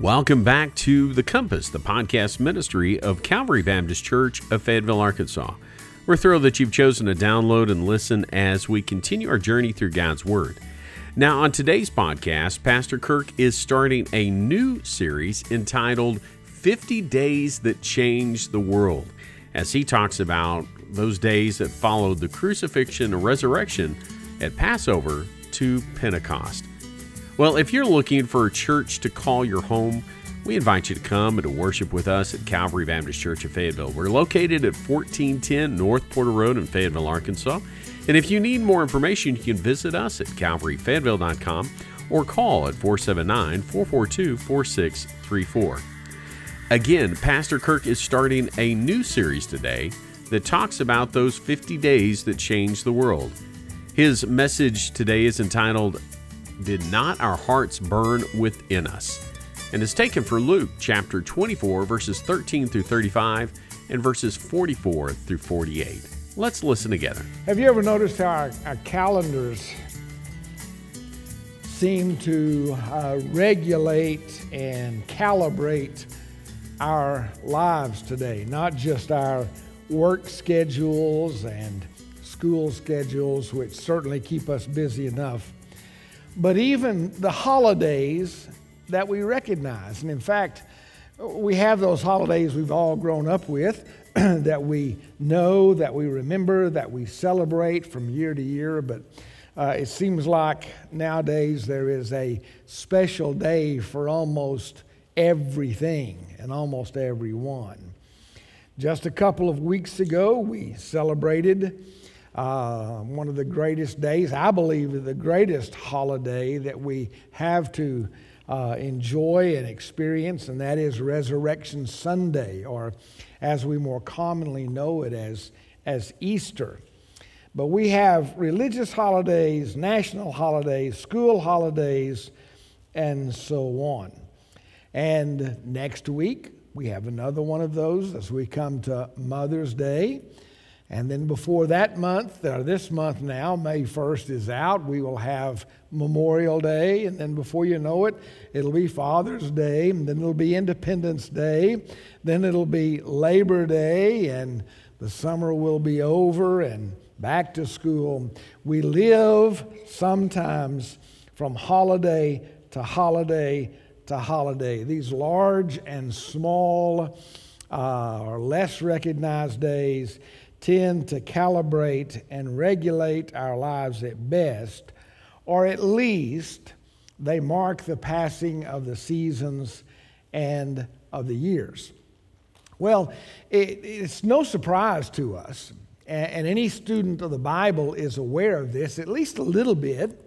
Welcome back to The Compass, the podcast ministry of Calvary Baptist Church of Fayetteville, Arkansas. We're thrilled that you've chosen to download and listen as we continue our journey through God's Word. Now, on today's podcast, Pastor Kirk is starting a new series entitled 50 Days That Changed the World, as he talks about those days that followed the crucifixion and resurrection at Passover to Pentecost. Well, if you're looking for a church to call your home, we invite you to come and to worship with us at Calvary Baptist Church of Fayetteville. We're located at 1410 North Porter Road in Fayetteville, Arkansas. And if you need more information, you can visit us at calvaryfayetteville.com or call at 479 442 4634. Again, Pastor Kirk is starting a new series today that talks about those 50 days that changed the world. His message today is entitled did not our hearts burn within us? And is taken from Luke chapter 24, verses 13 through 35 and verses 44 through 48. Let's listen together. Have you ever noticed how our, our calendars seem to uh, regulate and calibrate our lives today? Not just our work schedules and school schedules, which certainly keep us busy enough but even the holidays that we recognize. And in fact, we have those holidays we've all grown up with that we know, that we remember, that we celebrate from year to year. But uh, it seems like nowadays there is a special day for almost everything and almost everyone. Just a couple of weeks ago, we celebrated uh, one of the greatest days, I believe, the greatest holiday that we have to uh, enjoy and experience, and that is Resurrection Sunday, or as we more commonly know it as, as Easter. But we have religious holidays, national holidays, school holidays, and so on. And next week, we have another one of those as we come to Mother's Day. And then before that month, or this month now, May 1st is out, we will have Memorial Day. And then before you know it, it'll be Father's Day. And then it'll be Independence Day. Then it'll be Labor Day. And the summer will be over and back to school. We live sometimes from holiday to holiday to holiday. These large and small uh, or less recognized days tend to calibrate and regulate our lives at best, or at least they mark the passing of the seasons and of the years. Well, it, it's no surprise to us, and, any student of the Bible is aware of this, at least a little bit,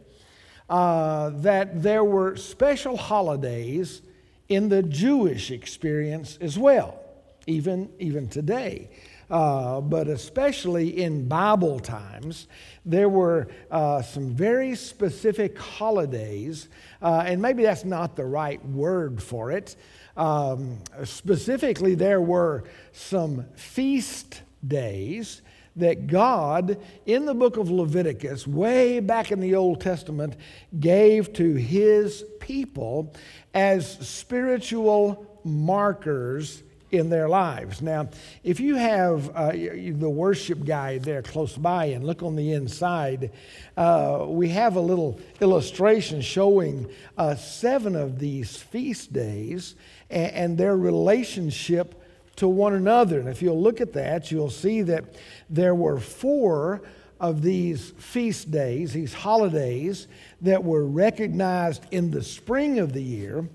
uh, that there were special holidays in the Jewish experience as well, even, even today. Uh, but especially in Bible times, there were uh, some very specific holidays, uh, and maybe that's not the right word for it. Um, specifically, there were some feast days that God, in the book of Leviticus, way back in the Old Testament, gave to his people as spiritual markers in their lives. Now, if you have uh, the worship guide there close by and look on the inside, uh, we have a little illustration showing uh, seven of these feast days and, and, their relationship to one another. And if you'll look at that, you'll see that there were four of these feast days, these holidays, that were recognized in the spring of the year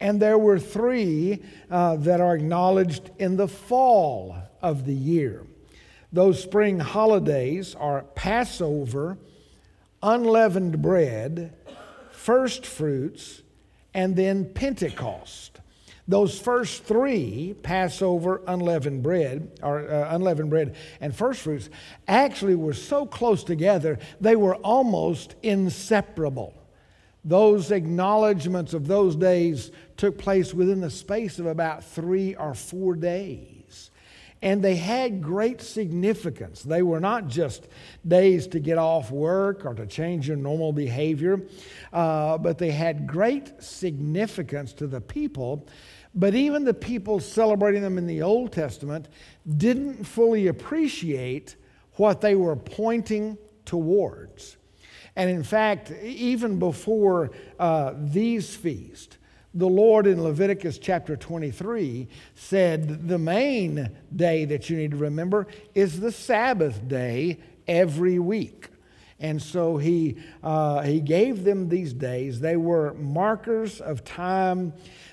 and there were three uh, that are acknowledged in the fall of the year. Those spring holidays are Passover, unleavened bread, first fruits, and then Pentecost. Those first three, Passover, unleavened bread, or uh, unleavened bread, and first fruits, actually were so close together they were almost inseparable. Those acknowledgments of those days took place within the space of about three or four days. And they had great significance. They were not just days to get off work or to change your normal behavior, uh, but they had great significance to the people. But even the people celebrating them in the Old Testament didn't fully appreciate what they were pointing towards. And in fact, even before uh, these feasts, the Lord in Leviticus chapter 23 said the main day that you need to remember is the Sabbath day every week. And so he, uh, he gave them these days. They were markers of time.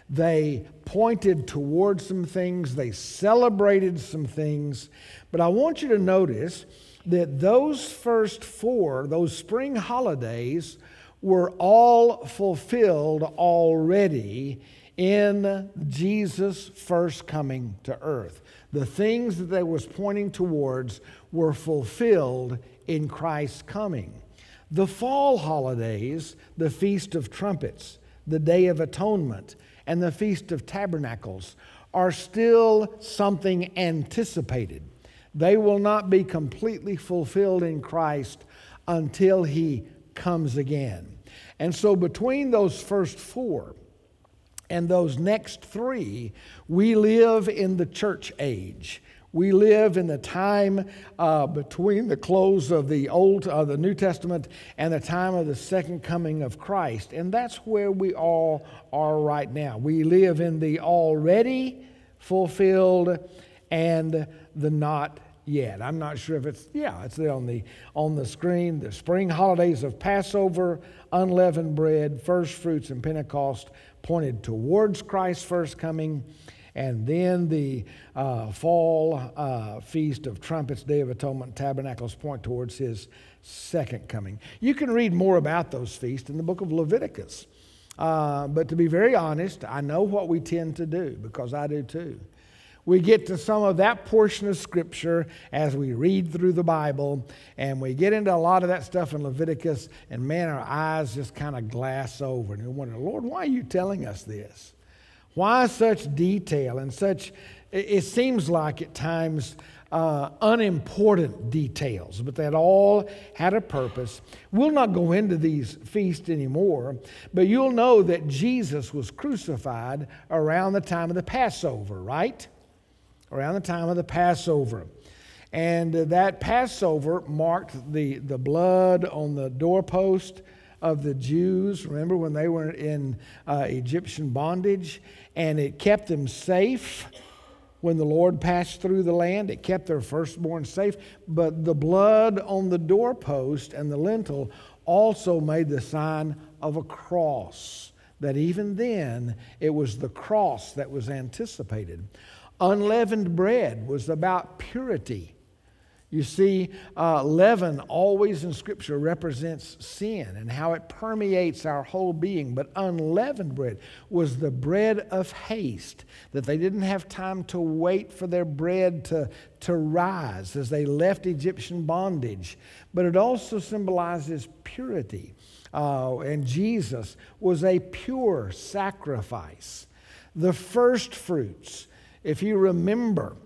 They pointed towards some things. They celebrated some things. But I want you to notice that those first four, those spring holidays, were all fulfilled already in Jesus' first coming to earth. The things that they was pointing towards were fulfilled in Christ's coming. The fall holidays, the Feast of Trumpets, the Day of Atonement, and the Feast of Tabernacles are still something anticipated. They will not be completely fulfilled in Christ until He comes again. And so, between those first four and those next three, we live in the church age. We live in the time uh, between the close of the Old, uh, the New Testament, and the time of the second coming of Christ, and that's where we all are right now. We live in the already fulfilled and the not yet. I'm not sure if it's, yeah, it's there on the, on the screen. The spring holidays of Passover, unleavened bread, first fruits, and Pentecost pointed towards Christ's first coming. And then the uh, fall uh, feast of trumpets, Day of Atonement, tabernacles point towards his second coming. You can read more about those feasts in the book of Leviticus. Uh, but to be very honest, I know what we tend to do because I do too we get to some of that portion of Scripture as we read through the Bible, and we get into a lot of that stuff in Leviticus, and man, our eyes just kind of glass over, and we wonder, Lord, why are you telling us this? Why such detail and such, it seems like at times, uh, unimportant details, but that all had a purpose. We'll not go into these feasts anymore, but you'll know that Jesus was crucified around the time of the Passover, right? Around the time of the Passover. And uh, that Passover marked the, the blood on the doorpost of the Jews. Remember when they were in uh, Egyptian bondage? And it kept them safe when the Lord passed through the land. It kept their firstborn safe. But the blood on the doorpost and the lintel also made the sign of a cross. That even then, it was the cross that was anticipated. Unleavened bread was about purity. You see, uh, leaven always in Scripture represents sin and how it permeates our whole being. But unleavened bread was the bread of haste, that they didn't have time to wait for their bread to, to rise as they left Egyptian bondage. But it also symbolizes purity. Uh, and Jesus was a pure sacrifice. The first fruits if you remember,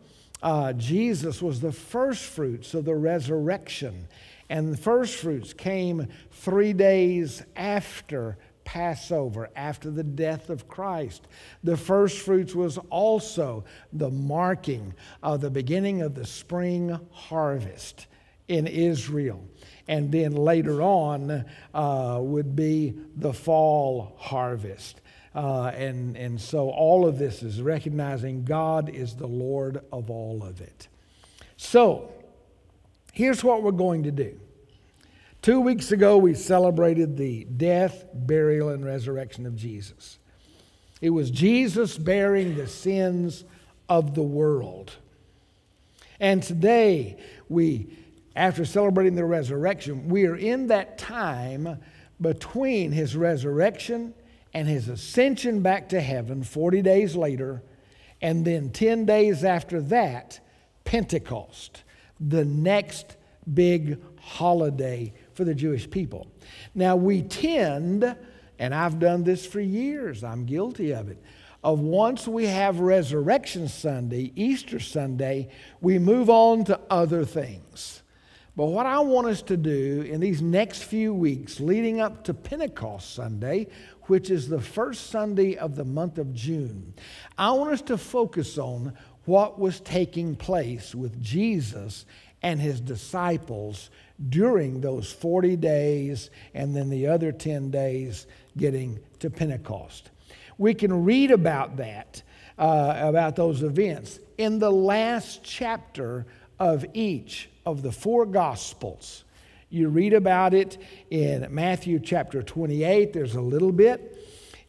uh, Jesus was the first fruits of the resurrection. And the first fruits came three days after Passover, after the death of Christ. The first fruits was also the marking of the beginning of the spring harvest in Israel. And then later on uh, would be the fall harvest. Uh, and, and so all of this is recognizing God is the Lord of all of it. So here's what we're going to do. Two weeks ago, we celebrated the death, burial, and resurrection of Jesus. It was Jesus bearing the sins of the world. And today, we, after celebrating the resurrection, we are in that time between his resurrection and his ascension back to heaven 40 days later, and then 10 days after that, Pentecost, the next big holiday for the Jewish people. Now, we tend, and I've done this for years, I'm guilty of it. of once we have Resurrection Sunday, Easter Sunday, we move on to other things. But what I want us to do in these next few weeks leading up to Pentecost Sunday, which is the first Sunday of the month of June, I want us to focus on what was taking place with Jesus and his disciples during those 40 days and then the other 10 days getting to Pentecost. We can read about that, uh, about those events, in the last chapter of each of the four Gospels. You read about it in Matthew chapter 28, there's a little bit.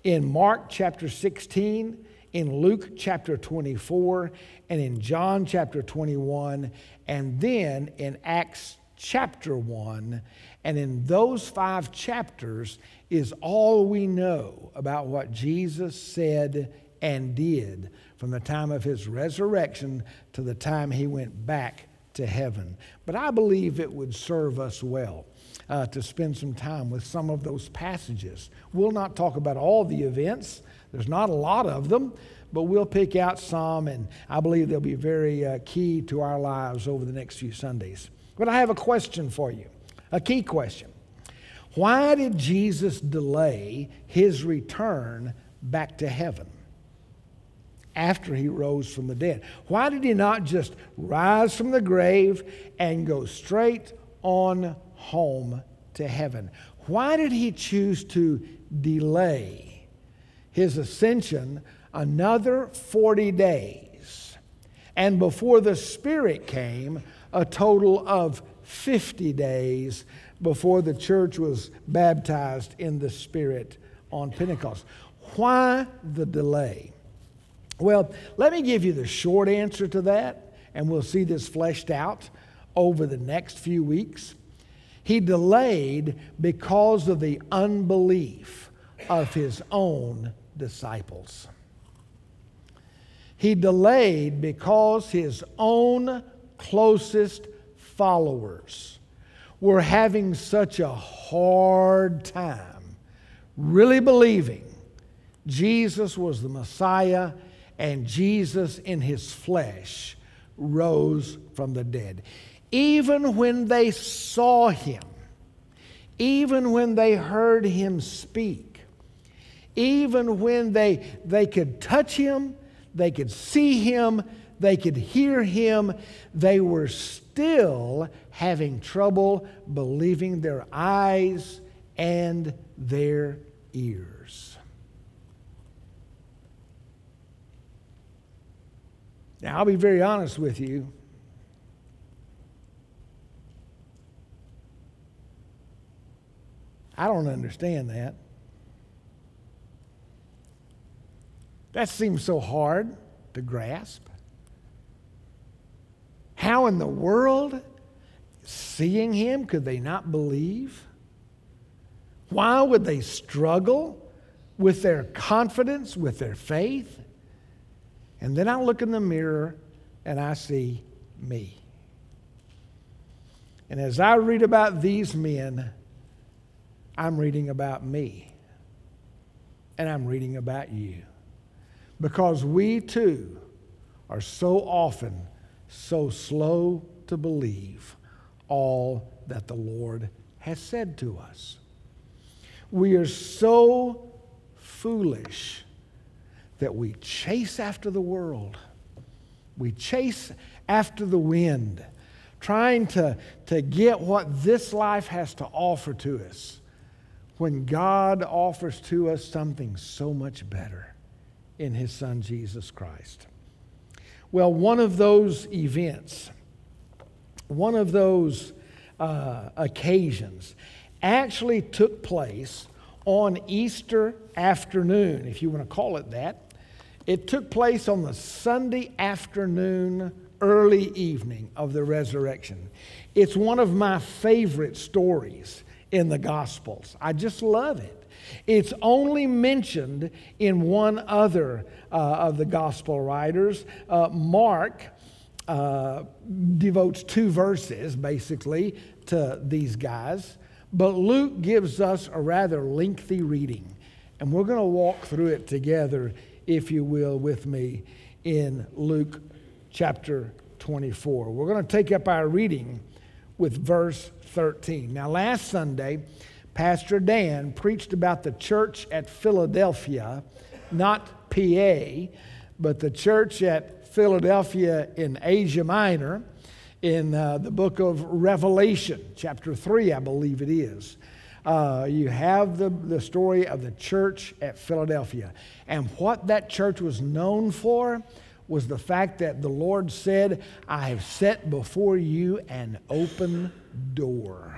In Mark chapter 16, in Luke chapter 24, and in John chapter 21, and then in Acts chapter 1. And in those five chapters is all we know about what Jesus said and did from the time of his resurrection to the time he went back to heaven. But I believe it would serve us well. Uh, to spend some time with some of those passages. We'll not talk about all the events, there's not a lot of them, but we'll pick out some, and I believe they'll be very uh, key to our lives over the next few Sundays. But I have a question for you, a key question. Why did Jesus delay his return back to heaven after he rose from the dead? Why did he not just rise from the grave and go straight on home to heaven? Why did he choose to delay his ascension another 40 days? And before the Spirit came, a total of 50 days before the church was baptized in the Spirit on Pentecost. Why the delay? Well, let me give you the short answer to that, and we'll see this fleshed out over the next few weeks. He delayed because of the unbelief of his own disciples. He delayed because his own closest followers were having such a hard time really believing Jesus was the Messiah and Jesus in his flesh rose from the dead. Even when they saw him, even when they heard him speak, even when they, they could touch him, they could see him, they could hear him, they were still having trouble believing their eyes and their ears. Now, I'll be very honest with you. I don't understand that. That seems so hard to grasp. How in the world, seeing him, could they not believe? Why would they struggle with their confidence, with their faith? And then I look in the mirror and I see me. And as I read about these men, I'm reading about me. And I'm reading about you. Because we too are so often so slow to believe all that the Lord has said to us. We are so foolish that we chase after the world. We chase after the wind, trying to, to get what this life has to offer to us when God offers to us something so much better in His Son, Jesus Christ. Well, one of those events, one of those uh, occasions, actually took place on Easter afternoon, if you want to call it that. It took place on the Sunday afternoon, early evening of the resurrection. It's one of my favorite stories in the Gospels. I just love it. It's only mentioned in one other uh, of the gospel writers. Uh, Mark uh, devotes two verses, basically, to these guys, but Luke gives us a rather lengthy reading. And we're going to walk through it together if you will, with me in Luke chapter 24. We're going to take up our reading with verse 13. Now, last Sunday, Pastor Dan preached about the church at Philadelphia, not PA, but the church at Philadelphia in Asia Minor in uh, the book of Revelation, chapter 3, I believe it is. Uh, you have the, the story of the church at Philadelphia. And what that church was known for was the fact that the Lord said, I have set before you an open door.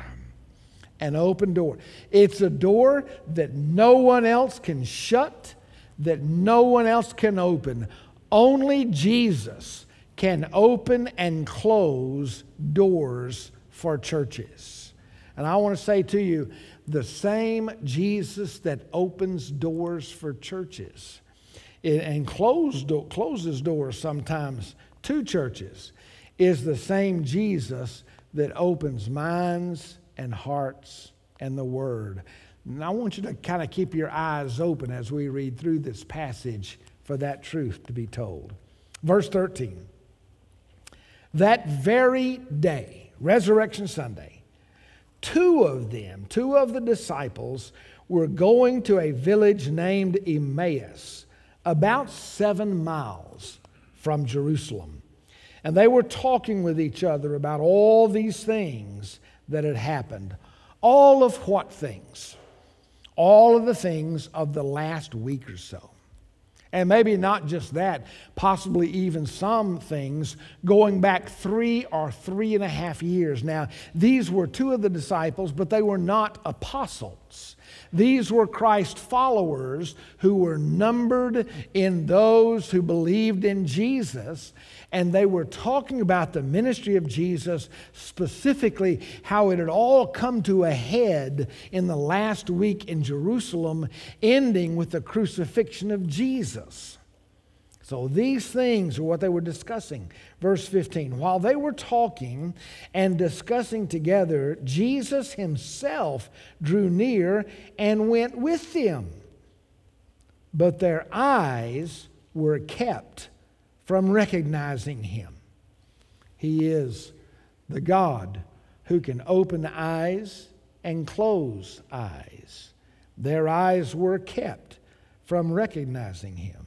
An open door. It's a door that no one else can shut, that no one else can open. Only Jesus can open and close doors for churches. And I want to say to you the same Jesus that opens doors for churches and close, closes doors sometimes to churches is the same Jesus that opens minds and hearts and the Word. And I want you to kind of keep your eyes open as we read through this passage for that truth to be told. Verse 13. That very day, Resurrection Sunday, two of them, two of the disciples, were going to a village named Emmaus, about seven miles from Jerusalem. And they were talking with each other about all these things that had happened. All of what things? All of the things of the last week or so. And maybe not just that, possibly even some things going back three or three and a half years. Now, these were two of the disciples, but they were not apostles. These were Christ followers who were numbered in those who believed in Jesus and they were talking about the ministry of Jesus, specifically how it had all come to a head in the last week in Jerusalem, ending with the crucifixion of Jesus. So these things are what they were discussing. Verse 15 While they were talking and discussing together, Jesus himself drew near and went with them. But their eyes were kept from recognizing him. He is the God who can open eyes and close eyes. Their eyes were kept from recognizing him.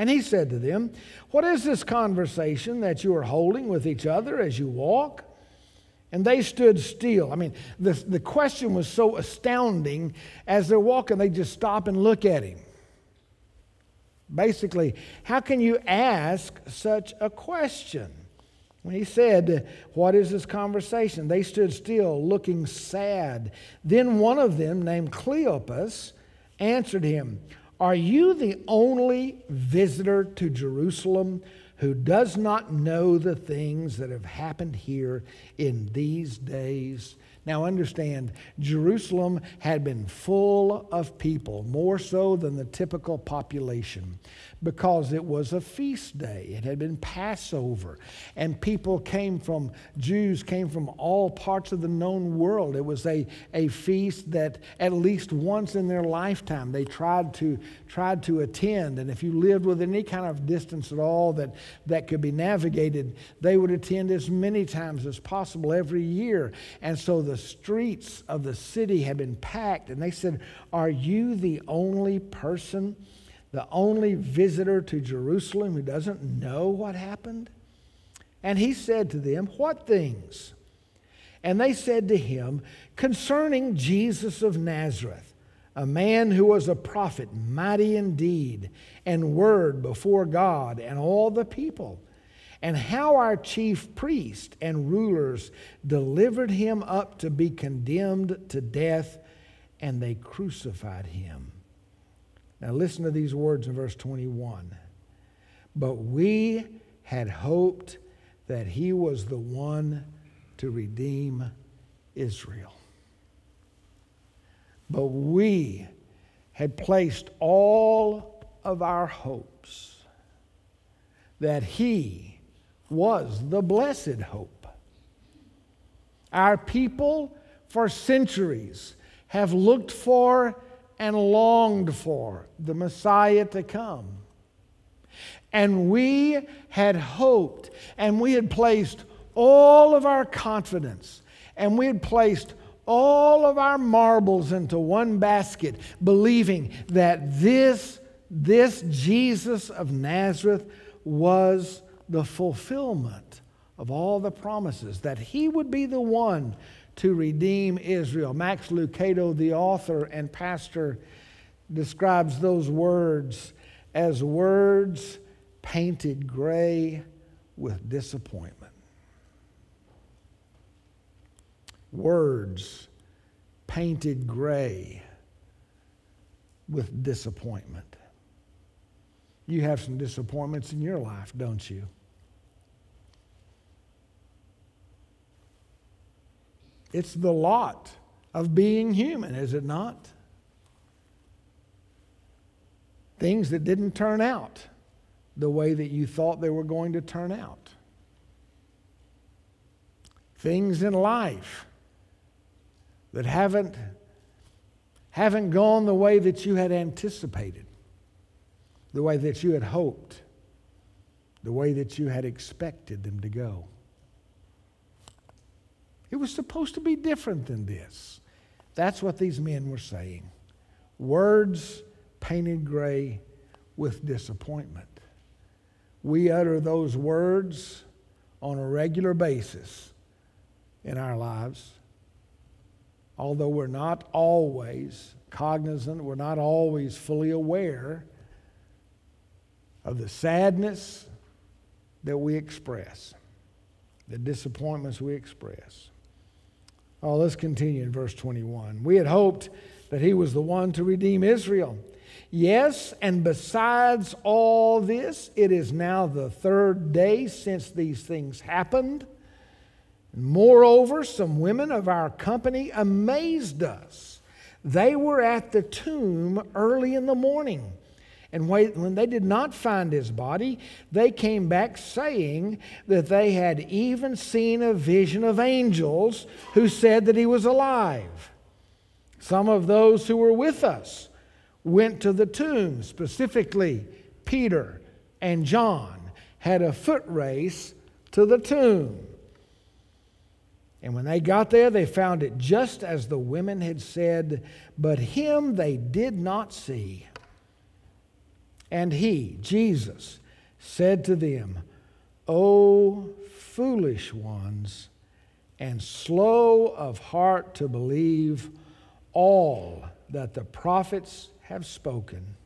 And he said to them, What is this conversation that you are holding with each other as you walk? And they stood still. I mean, the, the question was so astounding. As they're walking, they just stop and look at him. Basically, how can you ask such a question? When he said, What is this conversation? They stood still, looking sad. Then one of them, named Cleopas, answered him, Are you the only visitor to Jerusalem who does not know the things that have happened here in these days? Now, understand, Jerusalem had been full of people, more so than the typical population because it was a feast day. It had been Passover, and people came from, Jews came from all parts of the known world. It was a, a feast that at least once in their lifetime they tried to, tried to attend. And if you lived with any kind of distance at all that, that could be navigated, they would attend as many times as possible every year. And so the streets of the city had been packed, and they said, Are you the only person? The only visitor to Jerusalem who doesn't know what happened? And he said to them, What things? And they said to him, Concerning Jesus of Nazareth, a man who was a prophet, mighty in deed and word before God and all the people, and how our chief priest and rulers delivered him up to be condemned to death, and they crucified him. Now, listen to these words in verse 21. But we had hoped that he was the one to redeem Israel. But we had placed all of our hopes that he was the blessed hope. Our people for centuries have looked for and longed for the Messiah to come. And we had hoped and we had placed all of our confidence and we had placed all of our marbles into one basket, believing that this, this Jesus of Nazareth was the fulfillment of all the promises, that he would be the one to redeem Israel. Max Lucado, the author and pastor, describes those words as words painted gray with disappointment. Words painted gray with disappointment. You have some disappointments in your life, don't you? It's the lot of being human, is it not? Things that didn't turn out the way that you thought they were going to turn out. Things in life that haven't, haven't gone the way that you had anticipated, the way that you had hoped, the way that you had expected them to go. It was supposed to be different than this. That's what these men were saying. Words painted gray with disappointment. We utter those words on a regular basis in our lives. Although we're not always cognizant, we're not always fully aware of the sadness that we express, the disappointments we express. Oh, let's continue in verse 21. We had hoped that he was the one to redeem Israel. Yes, and besides all this, it is now the third day since these things happened. Moreover, some women of our company amazed us. They were at the tomb early in the morning and when they did not find his body, they came back saying that they had even seen a vision of angels who said that he was alive. Some of those who were with us went to the tomb, specifically Peter and John, had a foot race to the tomb. And when they got there, they found it just as the women had said, but him they did not see. And he, Jesus, said to them, O foolish ones, and slow of heart to believe all that the prophets have spoken.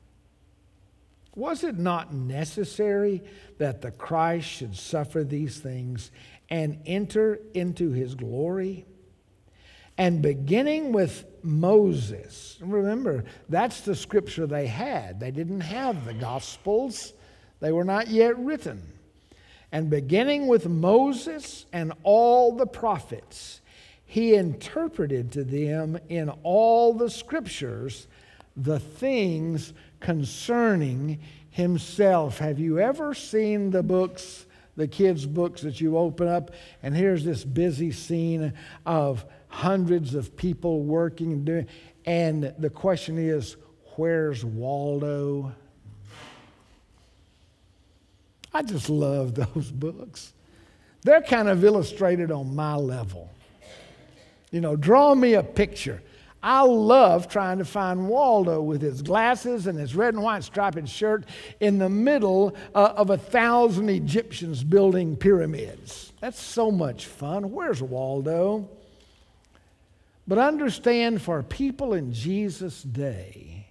Was it not necessary that the Christ should suffer these things and enter into his glory? And beginning with Moses, remember, that's the scripture they had. They didn't have the Gospels, they were not yet written. And beginning with Moses and all the prophets, he interpreted to them in all the scriptures the things concerning himself. Have you ever seen the books, the kids' books that you open up, and here's this busy scene of hundreds of people working and doing. And the question is, where's Waldo? I just love those books. They're kind of illustrated on my level. You know, draw me a picture. I love trying to find Waldo with his glasses and his red and white striped shirt in the middle uh, of a thousand Egyptians building pyramids. That's so much fun. Where's Waldo? But understand for people in Jesus' day,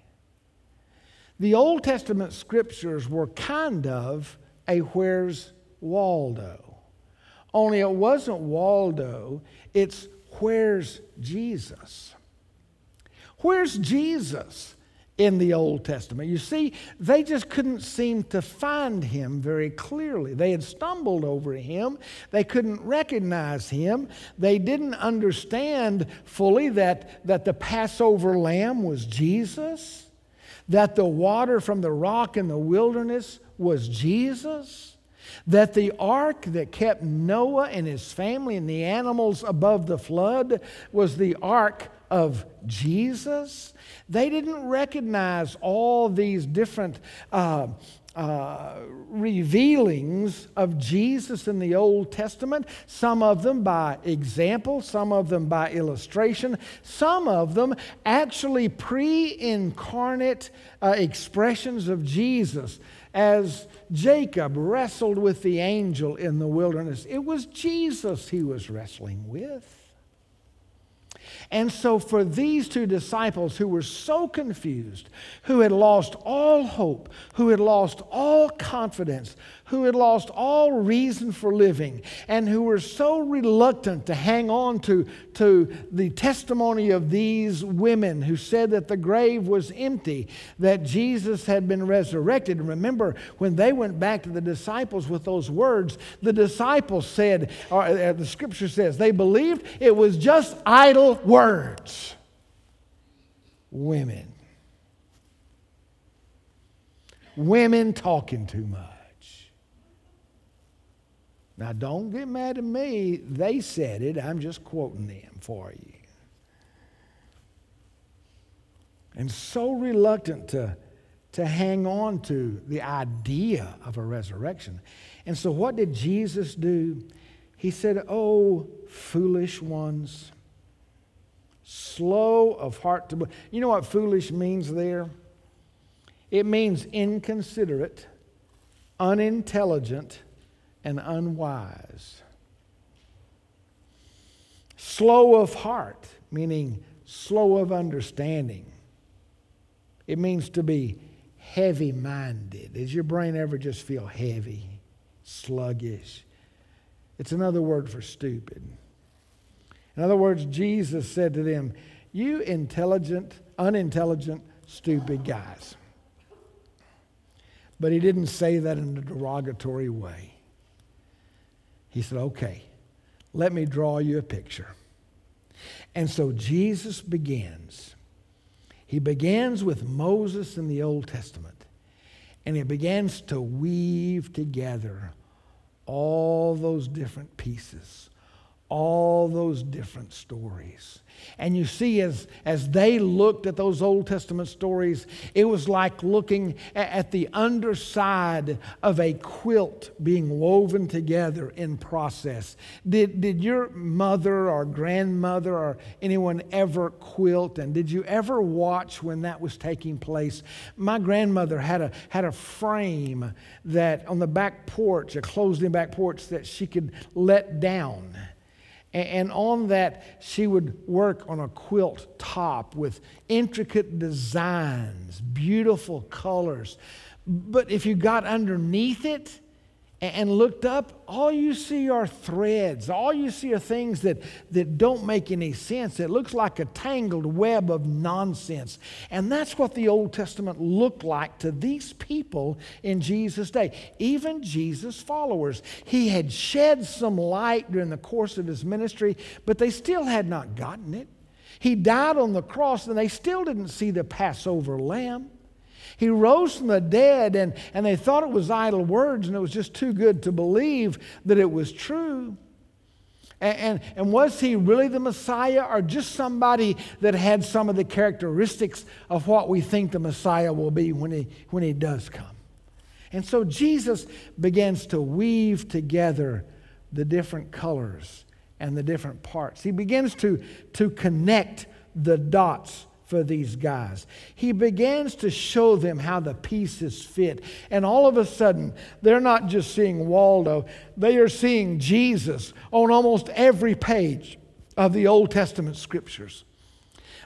the Old Testament scriptures were kind of a where's Waldo. Only it wasn't Waldo, it's where's Jesus? Where's Jesus? In the Old Testament. You see, they just couldn't seem to find him very clearly. They had stumbled over him, they couldn't recognize him, they didn't understand fully that, that the Passover lamb was Jesus, that the water from the rock in the wilderness was Jesus. That the ark that kept Noah and his family and the animals above the flood was the ark of Jesus. They didn't recognize all these different uh, uh, revealings of Jesus in the Old Testament, some of them by example, some of them by illustration, some of them actually pre incarnate uh, expressions of Jesus. As Jacob wrestled with the angel in the wilderness, it was Jesus he was wrestling with. And so, for these two disciples who were so confused, who had lost all hope, who had lost all confidence, who had lost all reason for living, and who were so reluctant to hang on to, to the testimony of these women who said that the grave was empty, that Jesus had been resurrected. Remember, when they went back to the disciples with those words, the disciples said, or uh, the scripture says, they believed it was just idle words. Women. Women talking too much. Now, don't get mad at me. They said it. I'm just quoting them for you. And so reluctant to, to hang on to the idea of a resurrection. And so, what did Jesus do? He said, Oh, foolish ones, slow of heart to. You know what foolish means there? It means inconsiderate, unintelligent, and unwise. Slow of heart, meaning slow of understanding. It means to be heavy minded. Does your brain ever just feel heavy, sluggish? It's another word for stupid. In other words, Jesus said to them, You intelligent, unintelligent, stupid guys. But he didn't say that in a derogatory way. He said, Okay, let me draw you a picture. And so Jesus begins. He begins with Moses in the Old Testament, and he begins to weave together all those different pieces all those different stories. And you see, as, as they looked at those Old Testament stories, it was like looking at the underside of a quilt being woven together in process. Did, did your mother or grandmother or anyone ever quilt? And did you ever watch when that was taking place? My grandmother had a, had a frame that on the back porch, a closed in back porch, that she could let down. And on that, she would work on a quilt top with intricate designs, beautiful colors. But if you got underneath it, and looked up, all you see are threads. All you see are things that, that don't make any sense. It looks like a tangled web of nonsense. And that's what the Old Testament looked like to these people in Jesus' day, even Jesus' followers. He had shed some light during the course of his ministry, but they still had not gotten it. He died on the cross, and they still didn't see the Passover lamb. He rose from the dead, and, and they thought it was idle words, and it was just too good to believe that it was true. And, and, and, was he really the Messiah or just somebody that had some of the characteristics of what we think the Messiah will be when he, when he does come? And so Jesus begins to weave together the different colors and the different parts. He begins to, to connect the dots for these guys. He begins to show them how the pieces fit. And all of a sudden, they're not just seeing Waldo, they are seeing Jesus on almost every page of the Old Testament scriptures.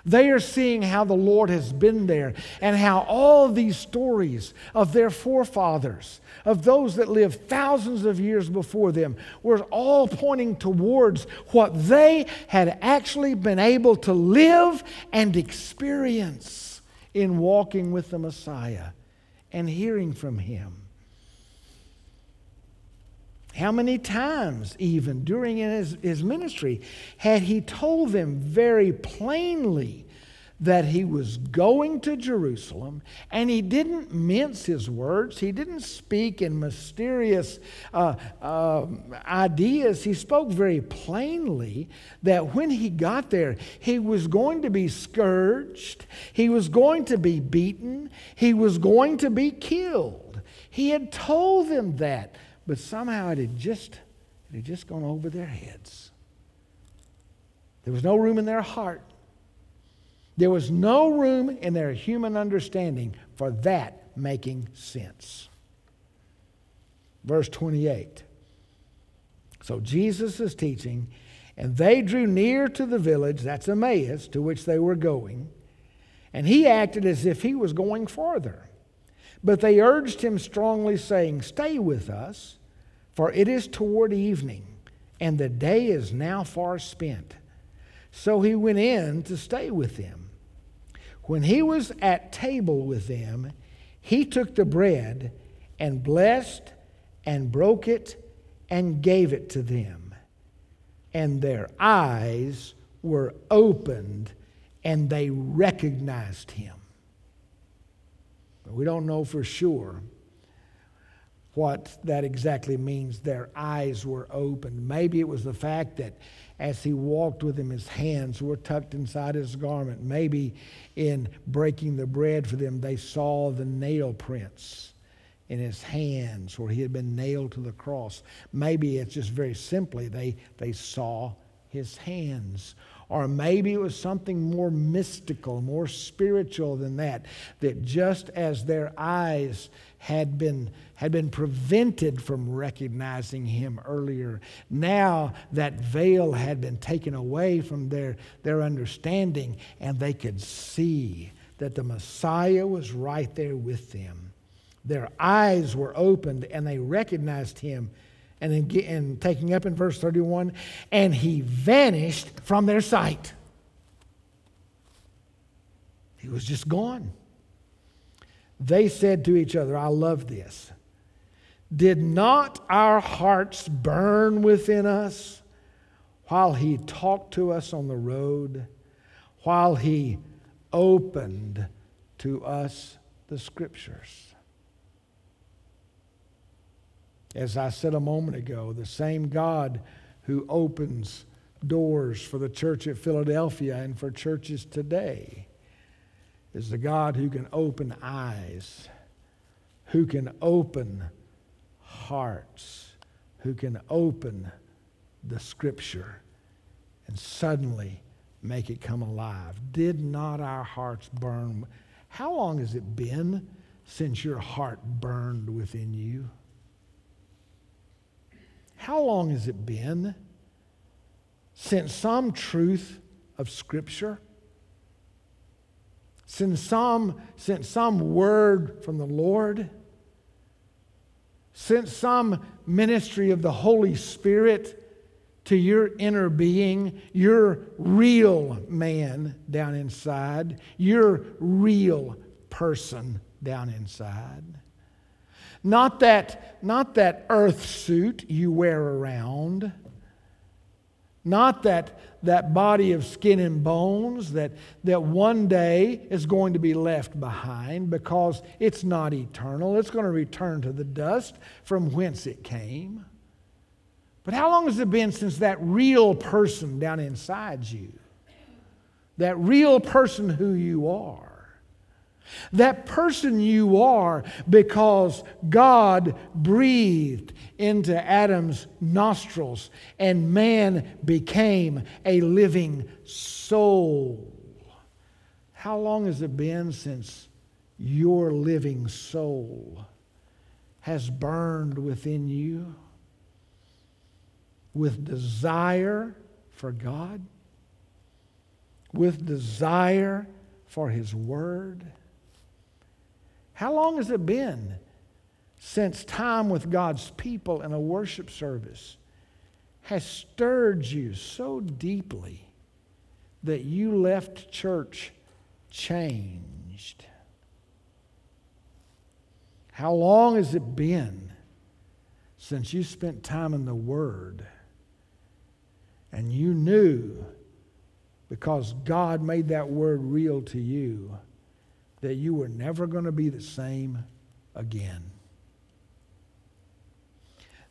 They are seeing how the Lord has been there and how all these stories of their forefathers, of those that lived thousands of years before them, were all pointing towards what they had actually been able to live and experience in walking with the Messiah and hearing from Him. How many times, even during his, his ministry, had he told them very plainly that he was going to Jerusalem, and he didn't mince his words. He didn't speak in mysterious uh, uh, ideas. He spoke very plainly that when he got there, he was going to be scourged, he was going to be beaten, he was going to be killed. He had told them that, but somehow it had just, it had just gone over their heads. There was no room in their heart. There was no room in their human understanding for that making sense. Verse 28. So Jesus is teaching, and they drew near to the village, that's Emmaus, to which they were going, and he acted as if he was going farther. But they urged him strongly, saying, Stay with us, for it is toward evening, and the day is now far spent. So he went in to stay with them. When he was at table with them, he took the bread and blessed and broke it and gave it to them. And their eyes were opened and they recognized him. We don't know for sure what that exactly means. Their eyes were opened. Maybe it was the fact that as he walked with him, his hands were tucked inside his garment. Maybe in breaking the bread for them, they saw the nail prints in his hands where he had been nailed to the cross. Maybe it's just very simply they, they saw his hands. Or maybe it was something more mystical, more spiritual than that, that just as their eyes had been, had been prevented from recognizing him earlier, now that veil had been taken away from their, their understanding, and they could see that the Messiah was right there with them. Their eyes were opened and they recognized him and then and taking up in verse 31 and he vanished from their sight. He was just gone they said to each other i love this. Did not our hearts burn within us while he talked to us on the road while he opened to us the scriptures? As I said a moment ago, the same God who opens doors for the church at Philadelphia and for churches today is the God who can open eyes, who can open hearts, who can open the scripture and suddenly make it come alive. Did not our hearts burn? How long has it been since your heart burned within you? How long has it been since some truth of Scripture, since some, since some word from the Lord, since some ministry of the Holy Spirit to your inner being, your real man down inside, your real person down inside? Not that, not that earth suit you wear around. Not that, that body of skin and bones that, that one day is going to be left behind because it's not eternal. It's going to return to the dust from whence it came. But how long has it been since that real person down inside you, that real person who you are, that person you are because God breathed into Adam's nostrils and man became a living soul. How long has it been since your living soul has burned within you with desire for God, with desire for His Word? How long has it been since time with God's people in a worship service has stirred you so deeply that you left church changed? How long has it been since you spent time in the Word and you knew because God made that Word real to you? That you were never going to be the same again.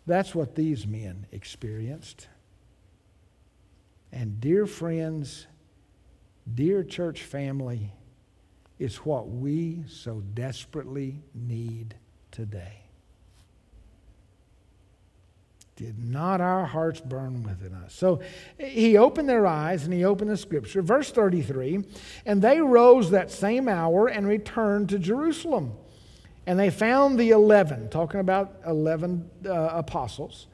That's what these men experienced. And, dear friends, dear church family, is what we so desperately need today. Did not our hearts burn within us? So he opened their eyes and he opened the scripture. Verse 33 And they rose that same hour and returned to Jerusalem. And they found the eleven, talking about 11 uh, apostles,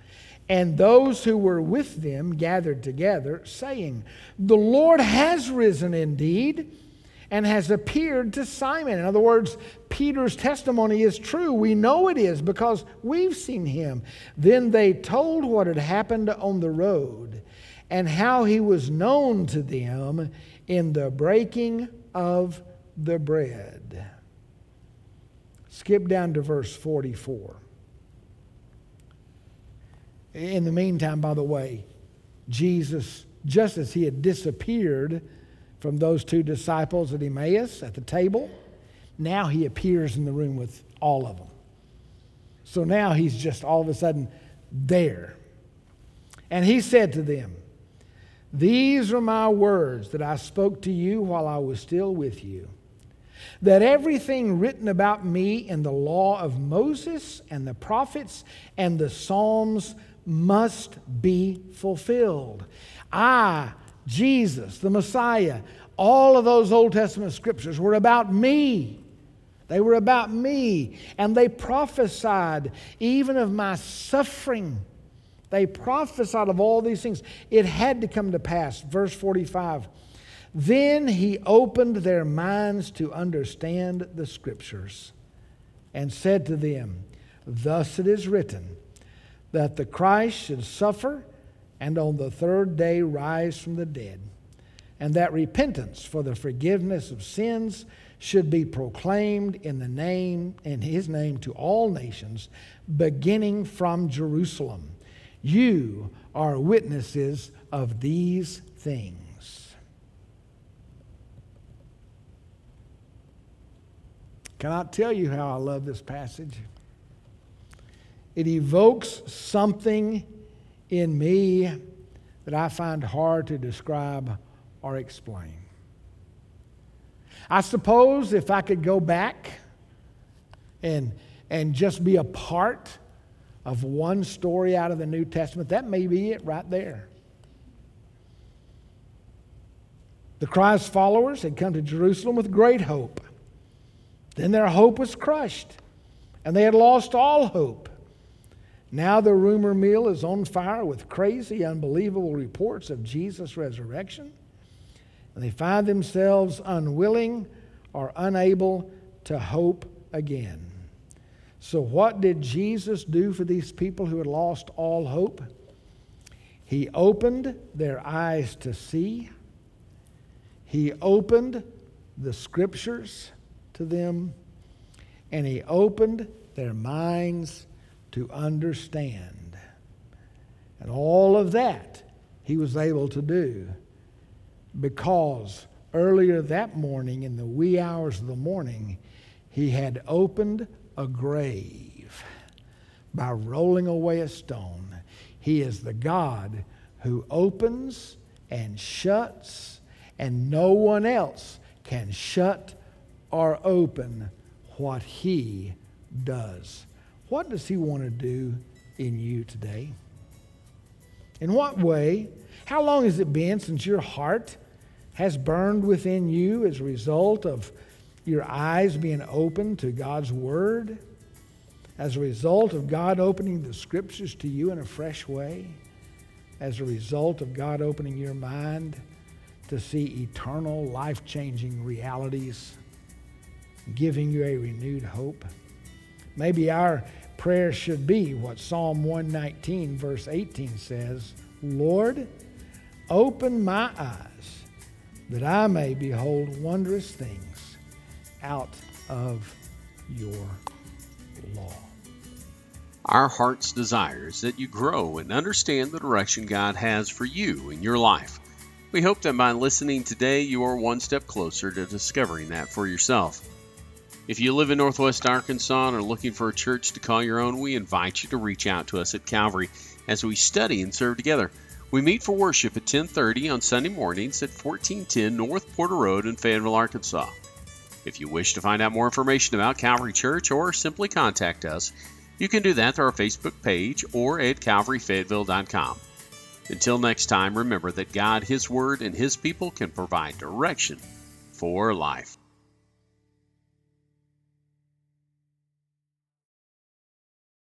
and those who were with them gathered together, saying, The Lord has risen indeed and has appeared to Simon. In other words, Peter's testimony is true. We know it is because we've seen him. Then they told what had happened on the road and how he was known to them in the breaking of the bread. Skip down to verse 44. In the meantime, by the way, Jesus, just as he had disappeared from those two disciples at Emmaus at the table, now he appears in the room with all of them. So now he's just all of a sudden there. And he said to them, These are my words that I spoke to you while I was still with you that everything written about me in the law of Moses and the prophets and the Psalms must be fulfilled. I, Jesus, the Messiah, all of those Old Testament scriptures were about me. They were about me. And they prophesied even of my suffering. They prophesied of all these things. It had to come to pass. Verse 45. Then he opened their minds to understand the scriptures and said to them, Thus it is written that the Christ should suffer and on the third day rise from the dead, and that repentance for the forgiveness of sins should be proclaimed in the name in his name to all nations beginning from Jerusalem. You are witnesses of these things. Cannot tell you how I love this passage. It evokes something in me that I find hard to describe or explain. I suppose if I could go back and, and just be a part of one story out of the New Testament, that may be it right there. The Christ followers had come to Jerusalem with great hope. Then their hope was crushed, and they had lost all hope. Now the rumor mill is on fire with crazy, unbelievable reports of Jesus' resurrection. And they find themselves unwilling or unable to hope again. So, what did Jesus do for these people who had lost all hope? He opened their eyes to see, He opened the scriptures to them, and He opened their minds to understand. And all of that he was able to do because earlier that morning, in the wee hours of the morning, he had opened a grave by rolling away a stone. He is the God who opens and shuts, and no one else can shut or open what he does. What does He want to do in you today? In what way? How long has it been since your heart has burned within you as a result of your eyes being open to God's Word? As a result of God opening the Scriptures to you in a fresh way? As a result of God opening your mind to see eternal, life changing realities, giving you a renewed hope? Maybe our prayer should be what Psalm 119, verse 18 says Lord, open my eyes that I may behold wondrous things out of your law. Our heart's desire is that you grow and understand the direction God has for you in your life. We hope that by listening today, you are one step closer to discovering that for yourself. If you live in Northwest Arkansas and are looking for a church to call your own, we invite you to reach out to us at Calvary as we study and serve together. We meet for worship at 10:30 on Sunday mornings at 1410 North Porter Road in Fayetteville, Arkansas. If you wish to find out more information about Calvary Church or simply contact us, You can do that through our Facebook page or at calvaryfayetteville.com. Until next time, remember that God, His Word, and His people can provide direction for life.